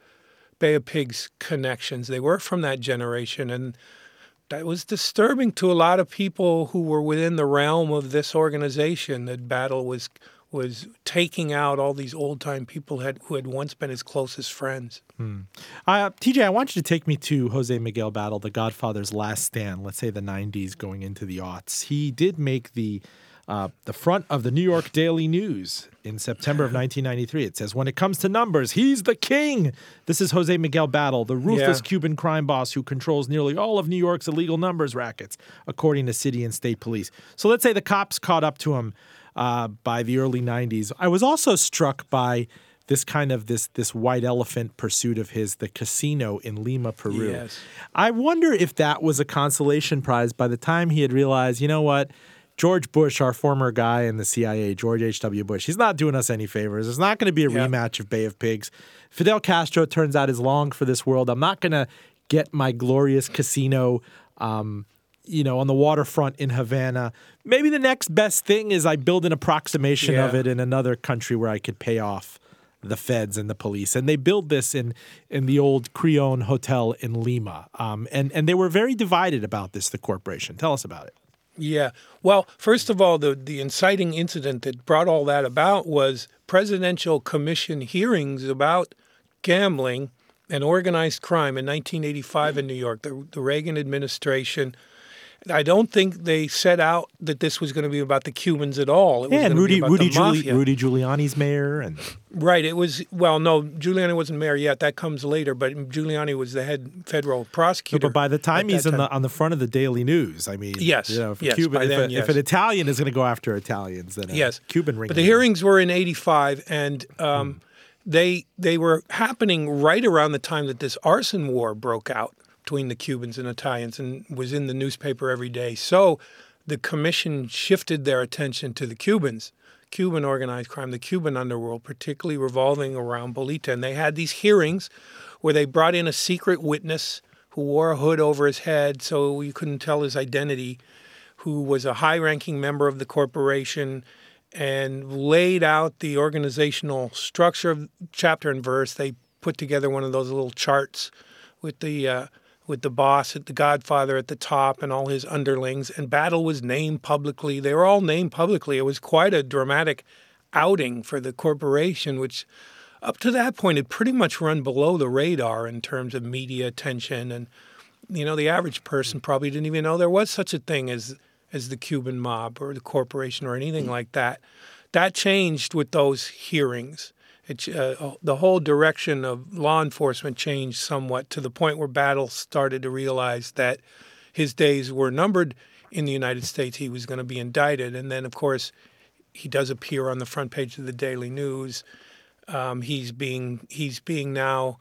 B: Bay of Pigs connections. They were from that generation, and that was disturbing to a lot of people who were within the realm of this organization. That Battle was was taking out all these old time people had, who had once been his closest friends.
A: Uh, TJ, I want you to take me to Jose Miguel Battle, the Godfather's last stand. Let's say the '90s, going into the aughts. He did make the uh, the front of the New York Daily News in September of 1993. It says, "When it comes to numbers, he's the king." This is Jose Miguel Battle, the ruthless
B: Yeah.
A: Cuban crime boss who controls nearly all of New York's illegal numbers rackets, according to city and state police. So let's say the cops caught up to him uh, by the early 90s. I was also struck by this kind of this this white elephant pursuit of his, the casino in Lima, Peru.
B: Yes.
A: I wonder if that was a consolation prize by the time he had realized, you know what? George Bush, our former guy in the CIA, George H.W. Bush, he's not doing us any favors. It's not going to be a
B: Yeah.
A: rematch of Bay of Pigs. Fidel Castro turns out is long for this world. I'm not going to get my glorious casino, um, you know, on the waterfront in Havana. Maybe the next best thing is I build an approximation of it in another country where I could pay off the feds and the police. And they build this in in the old Crillon Hotel in Lima. Um, and and they were very divided about this. The corporation. Tell us about it.
B: Yeah. Well, first of all, the, the inciting incident that brought all that about was presidential commission hearings about gambling and organized crime in 1985 in New York, the, the Reagan administration. I don't think they set out that this was going to be about the Cubans at all. It was
A: Yeah, and Rudy
B: about
A: Rudy
B: the
A: Giuli-. Rudy Giuliani's mayor, and
B: Right. It was well, no, Giuliani wasn't mayor yet. That comes later. But Giuliani was the head federal prosecutor.
A: but by the time he's
B: time.
A: the on the front of the Daily News, I mean,
B: Yes,
A: you know, if
B: yes,
A: Cuban, if,
B: then,
A: a- if an Italian is going to go after Italians, then a
B: yes,
A: Cuban ring.
B: But the hearings were in '85, and um, they they were happening right around the time that this arson war broke out between the Cubans and Italians, and was in the newspaper every day. So the commission shifted their attention to the Cubans. Cuban organized crime, the Cuban underworld, particularly revolving around Bolita. And they had these hearings where they brought in a secret witness who wore a hood over his head so you couldn't tell his identity, who was a high ranking member of the corporation and laid out the organizational structure of chapter and verse. They put together one of those little charts with the uh, with the boss at the Godfather at the top and all his underlings. And Battle was named publicly. They were all named publicly. It was quite a dramatic outing for the corporation, which up to that point had pretty much run below the radar in terms of media attention and you know the average person probably didn't even know there was such a thing as as the Cuban mob or the corporation or anything like that. That changed with those hearings. It, uh, the whole direction of law enforcement changed somewhat to the point where Battle started to realize that his days were numbered in the United States. He was going to be indicted, and then of course he does appear on the front page of the Daily News. Um, he's being he's being now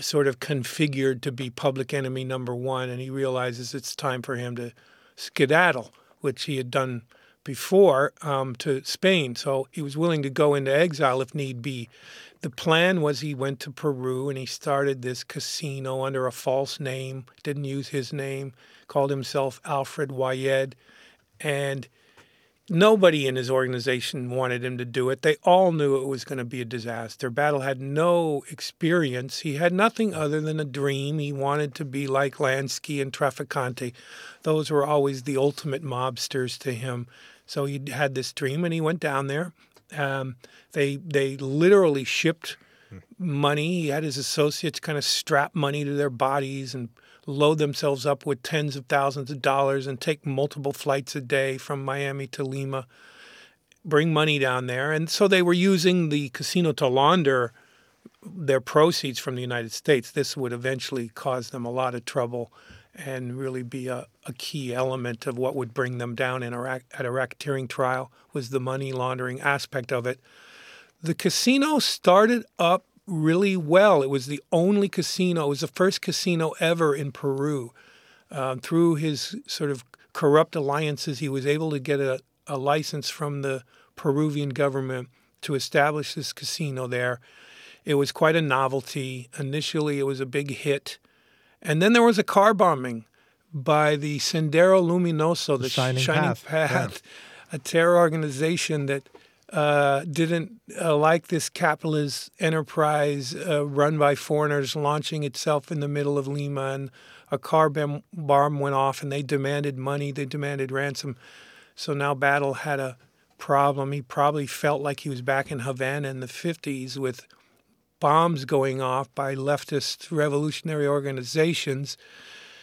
B: sort of configured to be public enemy number one, and he realizes it's time for him to skedaddle, which he had done before um, to Spain. So he was willing to go into exile if need be. The plan was he went to Peru and he started this casino under a false name, didn't use his name, called himself Alfred Wayed, and nobody in his organization wanted him to do it. They all knew it was going to be a disaster. Battle had no experience. He had nothing other than a dream. He wanted to be like Lansky and Trafficante. Those were always the ultimate mobsters to him. So he had this dream, and he went down there. Um, they they literally shipped money. He had his associates kind of strap money to their bodies and load themselves up with tens of thousands of dollars and take multiple flights a day from Miami to Lima, bring money down there. And so they were using the casino to launder their proceeds from the United States. This would eventually cause them a lot of trouble and really be a, a key element of what would bring them down in a, at a racketeering trial was the money laundering aspect of it. The casino started up really well. It was the only casino, it was the first casino ever in Peru. Um, through his sort of corrupt alliances, he was able to get a, a license from the Peruvian government to establish this casino there. It was quite a novelty. Initially, it was a big hit. And then there was a car bombing by the Sendero Luminoso, the, the Shining, Shining, Path, Path yeah. a terror organization that uh, didn't uh, like this capitalist enterprise uh, run by foreigners launching itself in the middle of Lima, and a car bomb went off, and they demanded money, they demanded ransom. So now Battle had a problem. He probably felt like he was back in Havana in the 50s with bombs going off by leftist revolutionary organizations.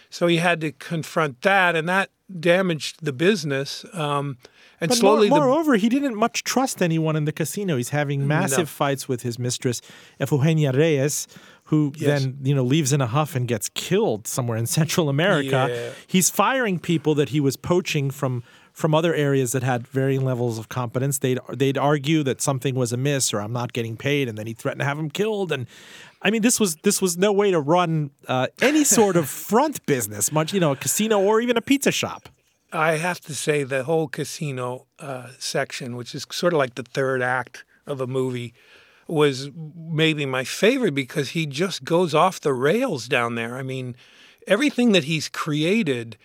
B: So he had to confront that, and that damaged the business. Um, and
A: but
B: slowly,
A: more, moreover, the, he didn't much trust anyone in the casino. He's having massive no. fights with his mistress, Efugenia Reyes, who yes. then you know leaves in a huff and gets killed somewhere in Central America.
B: Yeah.
A: He's firing people that he was poaching from from other areas that had varying levels of competence. They'd they'd argue that something was amiss or I'm not getting paid, and then he threatened to have him killed. And I mean, this was this was no way to run uh, any sort of front business, much you know, a casino or even a pizza shop.
B: I have to say the whole casino uh, section, which is sort of like the third act of a movie, was maybe my favorite because he just goes off the rails down there. I mean, everything that he's created,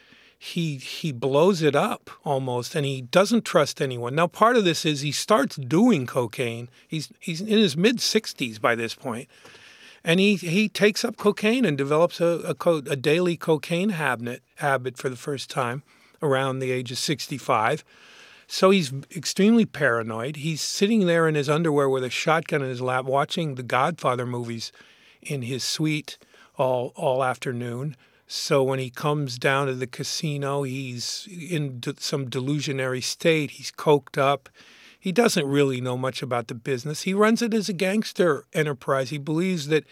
B: he he blows it up almost, and he doesn't trust anyone. Now, part of this is he starts doing cocaine. He's he's in his mid sixties by this point, and he he takes up cocaine and develops a a, co- a daily cocaine habit habit for the first time around the age of 65. So he's extremely paranoid. He's sitting there in his underwear with a shotgun in his lap watching the Godfather movies in his suite all all afternoon. So when he comes down to the casino, he's in some delusionary state. He's coked up. He doesn't really know much about the business. He runs it as a gangster enterprise. He believes that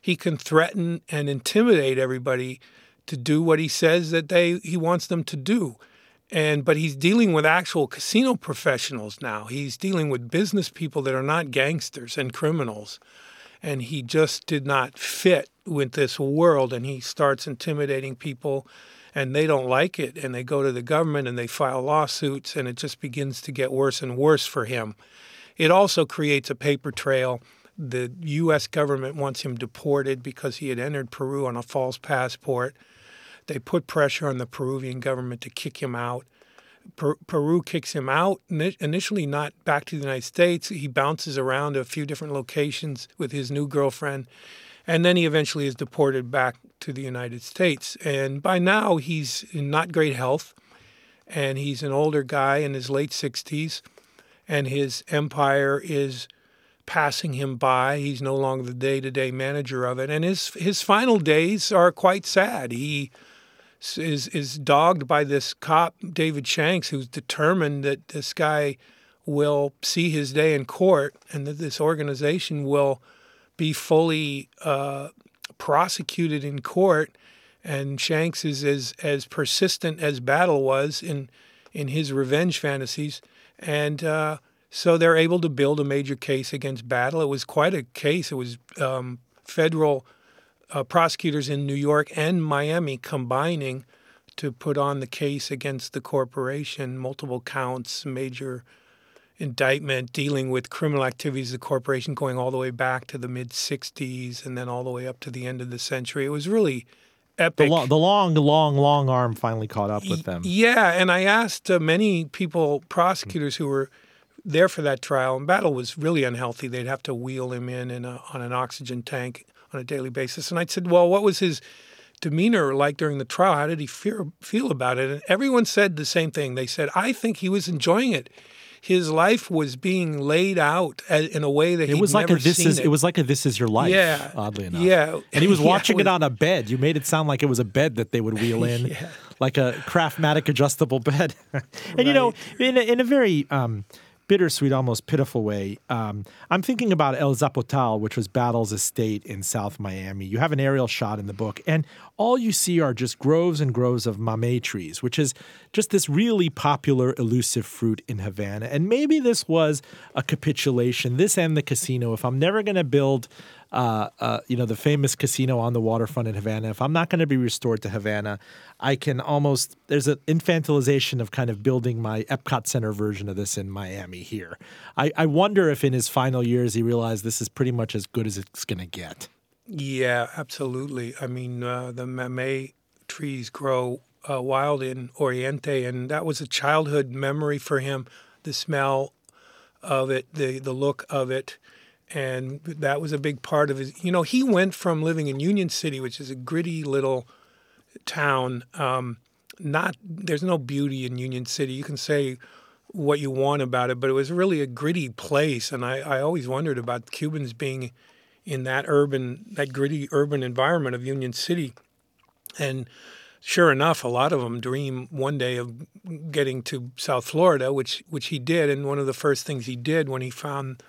B: he can threaten and intimidate everybody to do what he says that they he wants them to do. And but he's dealing with actual casino professionals now. He's dealing with business people that are not gangsters and criminals. And he just did not fit with this world and he starts intimidating people and they don't like it and they go to the government and they file lawsuits and it just begins to get worse and worse for him. It also creates a paper trail. The US government wants him deported because he had entered Peru on a false passport they put pressure on the Peruvian government to kick him out. Per- Peru kicks him out, initially not back to the United States. He bounces around a few different locations with his new girlfriend. And then he eventually is deported back to the United States. And by now, he's in not great health. And he's an older guy in his late 60s. And his empire is passing him by. He's no longer the day to day manager of it. And his, his final days are quite sad. He is is dogged by this cop David Shanks, who's determined that this guy will see his day in court, and that this organization will be fully uh, prosecuted in court. And Shanks is as as persistent as Battle was in in his revenge fantasies, and uh, so they're able to build a major case against Battle. It was quite a case. It was um, federal uh, prosecutors in New York and Miami combining to put on the case against the corporation, multiple counts, major indictment dealing with criminal activities of the corporation going all the way back to the mid 60s and then all the way up to the end of the century. It was really epic.
A: The long, the long, long, long arm finally caught up with them.
B: Yeah, and I asked uh, many people, prosecutors who were there for that trial, and Battle was really unhealthy. They'd have to wheel him in, in a, on an oxygen tank on a daily basis. And I said, well, what was his demeanor like during the trial? How did he fear, feel about it? And everyone said the same thing. They said, I think he was enjoying it. His life was being laid out in a way that
A: it was like a this is
B: it.
A: it. was like a this is your life.
B: Yeah,
A: oddly enough.
B: Yeah,
A: and he was
B: yeah,
A: watching
B: it, was,
A: it, on a bed. You made it sound like it was a bed that they would wheel in,
B: yeah.
A: like a Craftmatic adjustable bed. and right. you know, in a, in a very um, bittersweet, almost pitiful way. Um, I'm thinking about El Zapotal, which was Battle's estate in South Miami. You have an aerial shot in the book, and all you see are just groves and groves of mamey trees, which is just this really popular, elusive fruit in Havana. And maybe this was a capitulation, this and the casino. If I'm never going to build uh, uh, you know, the famous casino on the waterfront in Havana. If I'm not going to be restored to Havana, I can almost there's an infantilization of kind of building my Epcot Center version of this in Miami here. I, I wonder if in his final years he realized this is pretty much as good as it's going to get.
B: Yeah, absolutely. I mean, uh, the mamey trees grow uh, wild in Oriente, and that was a childhood memory for him. The smell of it, the the look of it and that was a big part of his. You know, he went from living in Union City, which is a gritty little town. Um, not there's no beauty in Union City. You can say what you want about it, but it was really a gritty place, and I, I always wondered about Cubans being in that urban, that gritty urban environment of Union City, and sure enough, a lot of them dream one day of getting to South Florida, which which he did, and one of the first things he did when he found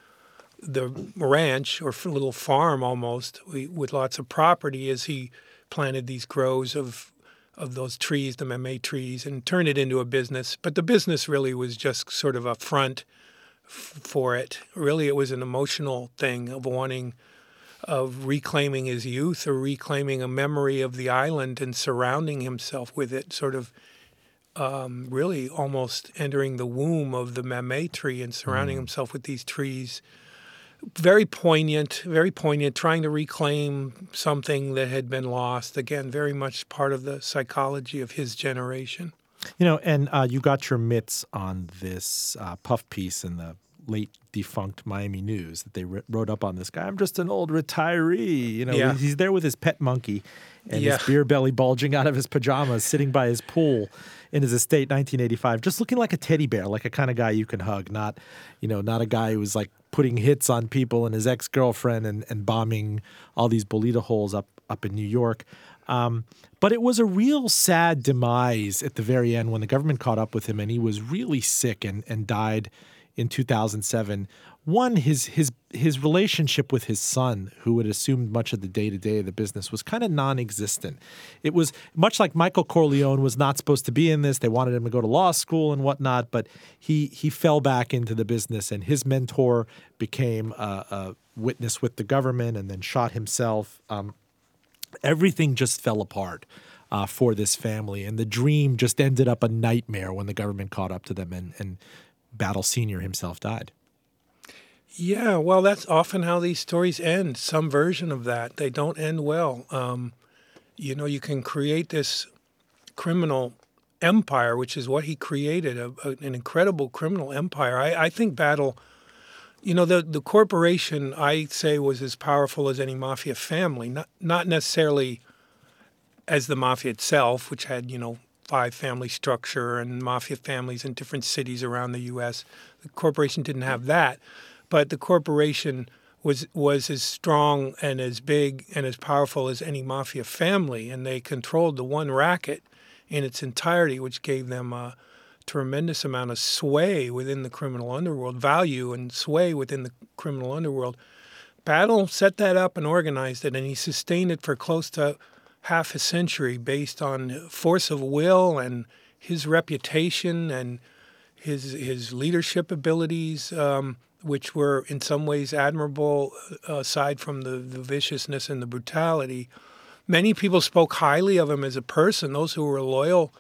B: the ranch or little farm almost with lots of property as he planted these groves of of those trees, the mamey trees, and turned it into a business. But the business really was just sort of a front f- for it. Really, it was an emotional thing of wanting, of reclaiming his youth or reclaiming a memory of the island and surrounding himself with it, sort of um, really almost entering the womb of the mamey tree and surrounding mm. himself with these trees very poignant, very poignant, trying to reclaim something that had been lost. Again, very much part of the psychology of his generation.
A: You know, and uh, you got your mitts on this uh, puff piece in the late defunct Miami News that they wrote up on this guy. I'm just an old retiree. You know, yeah. he's there with his pet monkey and yeah. his beer belly bulging out of his pajamas, sitting by his pool in his estate, 1985, just looking like a teddy bear, like a kind of guy you can hug. Not, you know, not a guy who was like putting hits on people and his ex girlfriend and, and bombing all these bolita holes up up in New York. Um, but it was a real sad demise at the very end when the government caught up with him and he was really sick and, and died in 2007 one his his his relationship with his son who had assumed much of the day-to-day of the business was kind of non-existent. It was much like michael corleone was not supposed to be in this they wanted him to go to law school and whatnot but he he fell back into the business and his mentor became a, a witness with the government and then shot himself. Um, everything just fell apart uh, for this family and the dream just ended up a nightmare when the government caught up to them and, and battle senior himself died
B: yeah, well, that's often how these stories end. Some version of that. They don't end well. Um, you know, you can create this criminal empire, which is what he created, a, a, an incredible criminal empire. I, I think Battle, you know, the, the corporation, I say, was as powerful as any mafia family, not, not necessarily as the mafia itself, which had, you know, five family structure and mafia families in different cities around the U.S. The corporation didn't have that but the corporation was was as strong and as big and as powerful as any mafia family, and they controlled the one racket in its entirety, which gave them a tremendous amount of sway within the criminal underworld, value and sway within the criminal underworld. Battle set that up and organized it, and he sustained it for close to half a century based on force of will and his reputation and his his leadership abilities. Um, which were in some ways admirable uh, aside from the, the viciousness and the brutality. Many people spoke highly of him as a person. Those who were loyal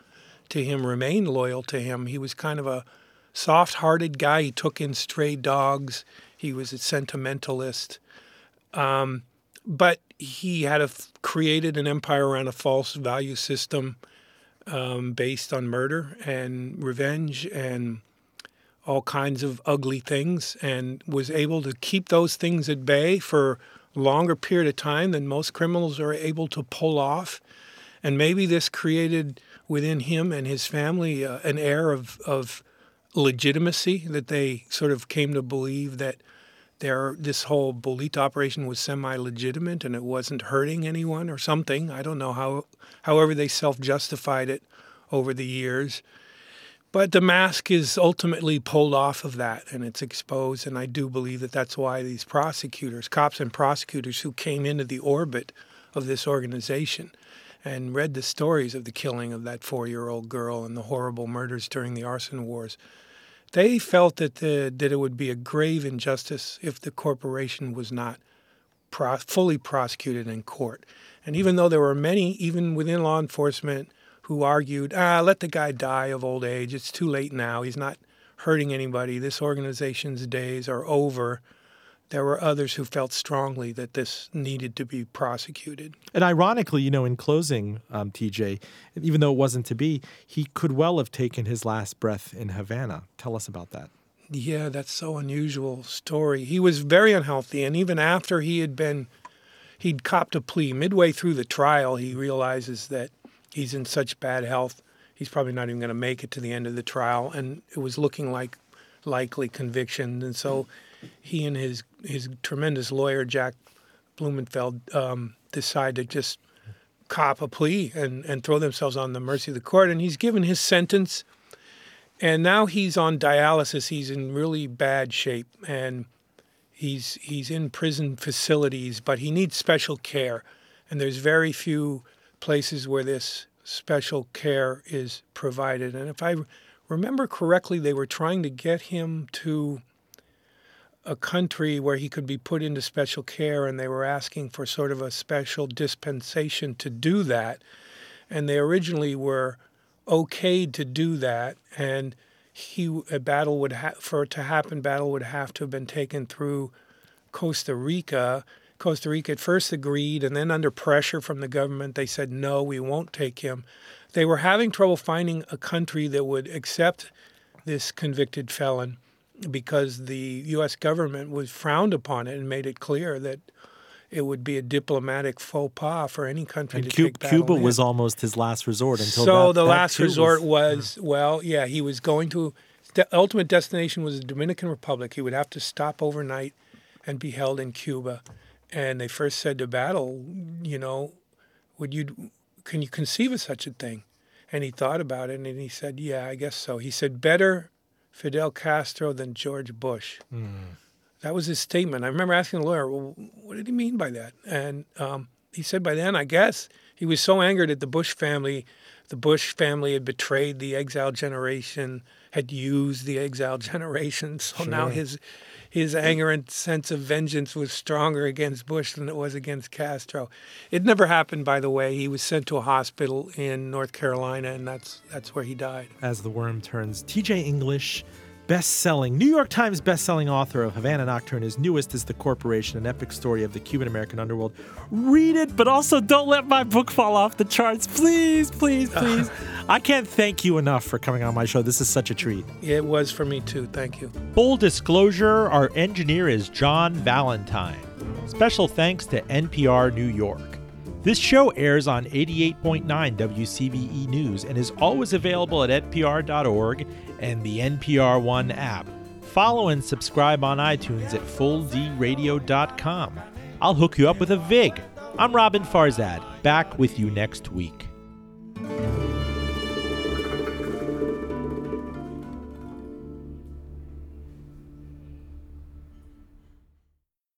B: to him remained loyal to him. He was kind of a soft hearted guy. He took in stray dogs, he was a sentimentalist. Um, but he had a, created an empire around a false value system um, based on murder and revenge and all kinds of ugly things, and was able to keep those things at bay for a longer period of time than most criminals are able to pull off. And maybe this created within him and his family uh, an air of, of legitimacy that they sort of came to believe that there this whole Bolita operation was semi-legitimate and it wasn't hurting anyone or something. I don't know how however they self-justified it over the years. But the mask is ultimately pulled off of that and it's exposed and I do believe that that's why these prosecutors, cops and prosecutors who came into the orbit of this organization and read the stories of the killing of that 4-year-old girl and the horrible murders during the arson wars they felt that the, that it would be a grave injustice if the corporation was not pro- fully prosecuted in court. And even though there were many, even within law enforcement, who argued, ah, let the guy die of old age. It's too late now. He's not hurting anybody. This organization's days are over there were others who felt strongly that this needed to be prosecuted.
A: And ironically, you know, in closing, um, TJ, even though it wasn't to be, he could well have taken his last breath in Havana. Tell us about that.
B: Yeah, that's so unusual story. He was very unhealthy, and even after he had been, he'd copped a plea. Midway through the trial, he realizes that he's in such bad health, he's probably not even going to make it to the end of the trial, and it was looking like likely conviction. And so he and his his tremendous lawyer Jack Blumenfeld um, decide to just cop a plea and, and throw themselves on the mercy of the court. And he's given his sentence, and now he's on dialysis. He's in really bad shape, and he's he's in prison facilities, but he needs special care. And there's very few places where this special care is provided. And if I remember correctly, they were trying to get him to a country where he could be put into special care, and they were asking for sort of a special dispensation to do that. And they originally were okayed to do that, and he a battle would ha- for it to happen. Battle would have to have been taken through Costa Rica. Costa Rica at first agreed, and then under pressure from the government, they said no, we won't take him. They were having trouble finding a country that would accept this convicted felon because the U.S. government was frowned upon it and made it clear that it would be a diplomatic faux pas for any country
A: and
B: to
A: Cuba,
B: take
A: Cuba
B: in.
A: was almost his last resort until
B: so
A: that,
B: the
A: that
B: last resort
A: was,
B: was, well yeah he was going to the ultimate destination was the Dominican Republic he would have to stop overnight and be held in Cuba and they first said to battle you know would you can you conceive of such a thing and he thought about it and he said yeah I guess so he said better Fidel Castro than George Bush.
A: Mm.
B: That was his statement. I remember asking the lawyer, well, what did he mean by that? And um, he said by then, I guess, he was so angered at the Bush family. The Bush family had betrayed the exile generation, had used the exile generation. So
A: Sure.
B: now his his anger and sense of vengeance was stronger against Bush than it was against Castro. It never happened, by the way. He was sent to a hospital in North Carolina, and that's that's where he died.
A: as the worm turns. TJ English, best-selling New York Times best-selling author of Havana Nocturne. His newest is The Corporation, an epic story of the Cuban American underworld. Read it, but also don't let my book fall off the charts, please, please, please. I can't thank you enough for coming on my show. This is such a treat.
B: It was for me too. Thank you.
C: Full disclosure our engineer is John Valentine. Special thanks to NPR New York. This show airs on 88.9 WCVE E News and is always available at npr.org and the NPR One app. Follow and subscribe on iTunes at fulldradio.com. I'll hook you up with a VIG. I'm Roben Farzad, back with you next week.